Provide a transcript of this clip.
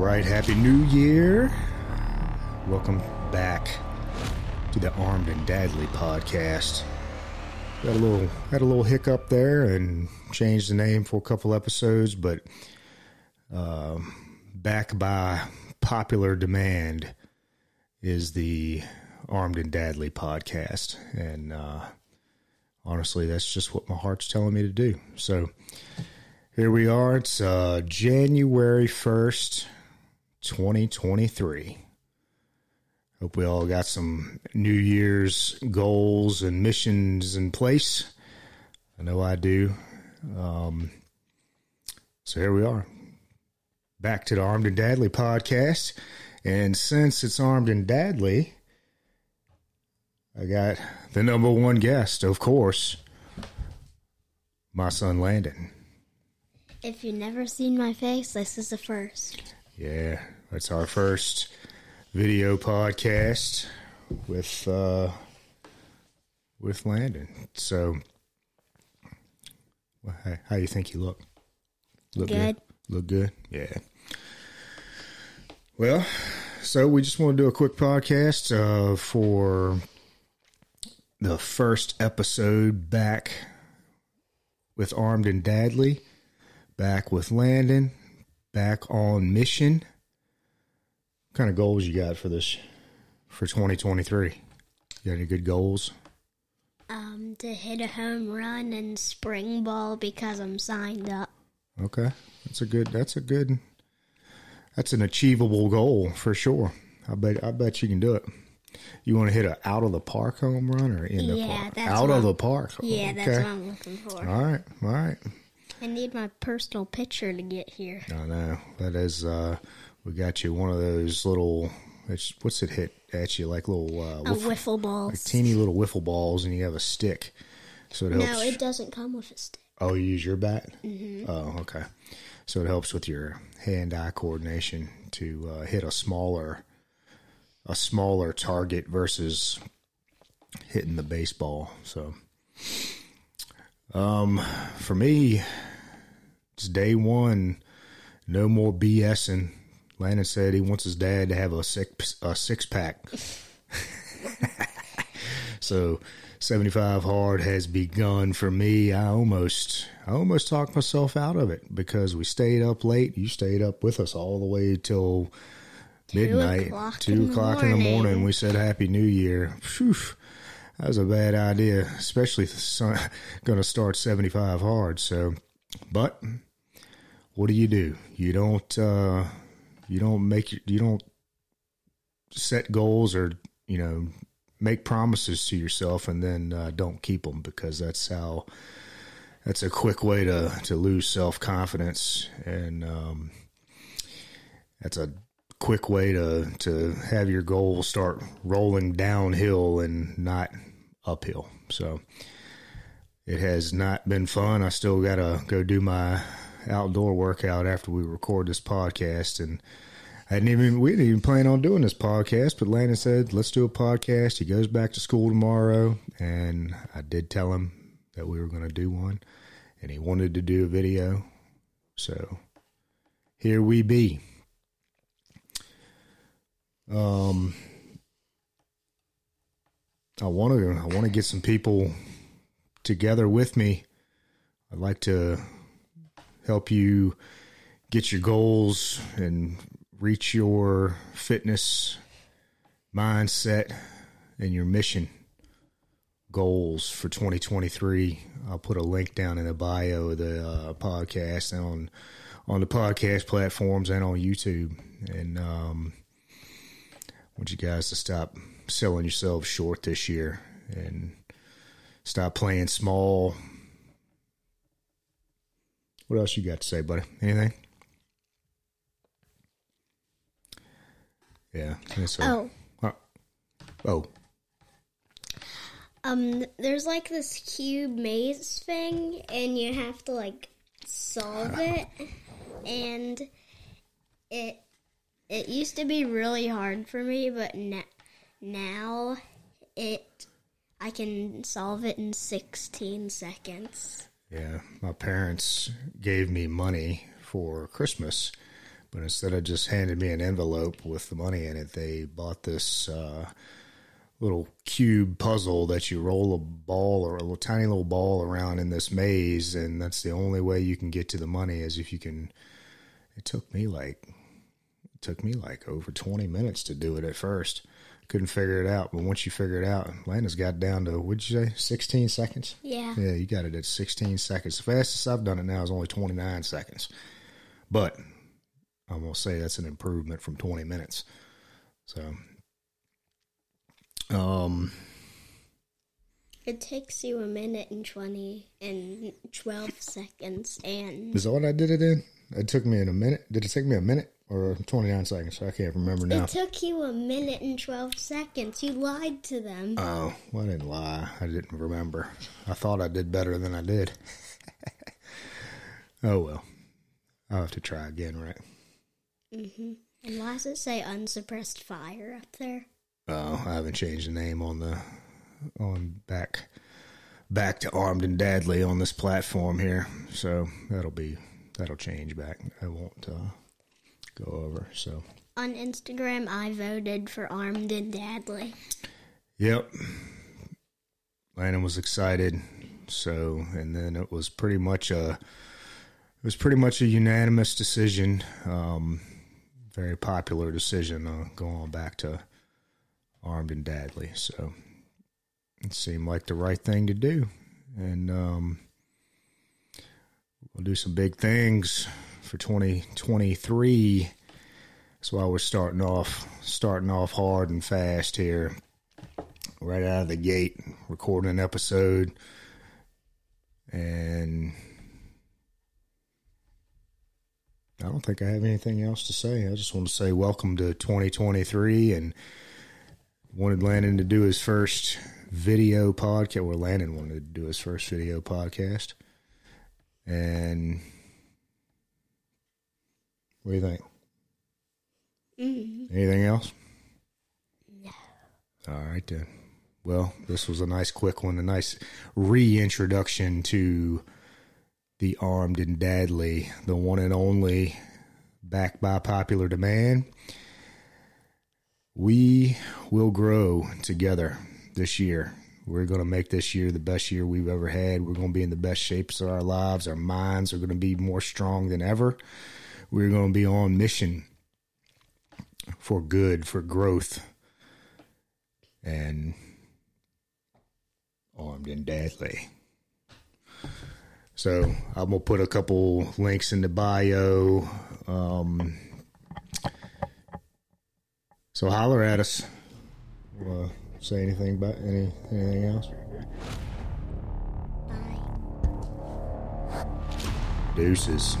right, Happy New Year. Welcome back to the Armed and Dadly podcast. Got a little had a little hiccup there and changed the name for a couple episodes, but um, back by popular demand is the Armed and Dadly podcast, and uh, honestly, that's just what my heart's telling me to do. So here we are. It's uh, January 1st, 2023. Hope we all got some New Year's goals and missions in place. I know I do. Um, so here we are. Back to the Armed and Dadly podcast. And since it's Armed and Dadly, I got the number one guest, of course, my son Landon. If you've never seen my face, this is the first. Yeah, that's our first video podcast with uh, with Landon. So, well, how, how you think you look? Look Good. Look good. Yeah. Well, so we just want to do a quick podcast uh, for the first episode back with Armed and Dadly, back with Landon, back on mission. What kind of goals you got for this for 2023? You got any good goals? Um, to hit a home run and spring ball because I'm signed up. Okay, that's a good. That's a good. That's an achievable goal for sure. I bet. I bet you can do it. You want to hit a out of the park home run or in the Yeah, park? that's out of the park. Yeah, that's what I'm looking for. All right, all right. I need my personal picture to get here. I know that is. uh We got you one of those little. It's, what's it hit at you like little uh, A wiff- wiffle ball. like teeny little wiffle balls, and you have a stick, so it helps. No, it doesn't come with a stick. Oh, you use your bat? Oh, okay. So it helps with your hand-eye coordination to uh, hit a smaller, a smaller target versus hitting the baseball. So, um, for me, it's day one. No more BSing. Landon said he wants his dad to have a six a six pack. So 75 hard has begun for me. I almost I almost talked myself out of it because we stayed up late. You stayed up with us all the way till midnight, o'clock two in the o'clock in the morning. We said Happy New Year. Phew, that was a bad idea, especially going to start 75 hard. So, but what do you do? You don't uh, you don't make you don't set goals or you know make promises to yourself and then uh, don't keep them because that's how that's a quick way to to lose self confidence and um, that's a quick way to to have your goals start rolling downhill and not uphill. So it has not been fun. I still got to go do my outdoor workout after we record this podcast and I didn't even we didn't even plan on doing this podcast, but Landon said, "Let's do a podcast." He goes back to school tomorrow, and I did tell him that we were going to do one, and he wanted to do a video, so here we be. Um, I want to I want to get some people together with me. I'd like to help you get your goals and reach your fitness mindset and your mission goals for 2023. I'll put a link down in the bio of the uh, podcast and on on the podcast platforms and on YouTube. And um, want you guys to stop selling yourselves short this year and stop playing small. What else you got to say, buddy? Anything? Yeah. all. Oh, oh, um, there's like this cube maze thing, and you have to like solve it, and it it used to be really hard for me, but na- now it I can solve it in 16 seconds. Yeah. My parents gave me money for Christmas But instead of just handing me an envelope with the money in it, they bought this uh, little cube puzzle that you roll a ball or a little tiny little ball around in this maze, and that's the only way you can get to the money is if you can. It took me like it took me like over twenty minutes to do it at first. Couldn't figure it out, but once you figure it out, Landon's got down to what'd you say, sixteen seconds? Yeah. Yeah, you got it at sixteen seconds. The fastest I've done it now is only twenty nine seconds, but I'm gonna say that's an improvement from twenty minutes. So, um, It takes you a minute and 20 and 12 seconds. And is that what I did it in? It took me in a minute. Did it take me a minute or twenty nine seconds? I can't remember now. it took you a minute and 12 seconds. You lied to them. Oh, well, I didn't lie. I didn't remember. I thought I did better than I did. oh well, I'll have to try again, right? Mm-hmm. And why does it say unsuppressed fire up there? Oh, I haven't changed the name on the on back back to Armed and Deadly on this platform here, so that'll be that'll change back. I won't uh, go over. So, On Instagram, I voted for Armed and Deadly. yep, Landon was excited. So, and then it was pretty much a it was pretty much a unanimous decision. Um, very popular decision uh, going back to Armed and Deadly. So it seemed like the right thing to do. And um, we'll do some big things for 2023. That's why we're starting off starting off hard and fast here. Right out of the gate, recording an episode. And I don't think I have anything else to say. I just want to say welcome to 2023 and wanted Landon to do his first video podcast. Well, Landon wanted to do his first video podcast. And what do you think? Mm-hmm. Anything else? No. All right, then. Well, this was a nice quick one, a nice reintroduction to the Armed and Deadly, the one and only, backed by popular demand. We will grow together this year. We're going to make this year the best year we've ever had. We're going to be in the best shapes of our lives. Our minds are going to be more strong than ever. We're going to be on mission for good, for growth, and armed and deadly. So I'm gonna put a couple links in the bio. Um, so holler at us. Uh, say anything about any anything else? Bye. Deuces.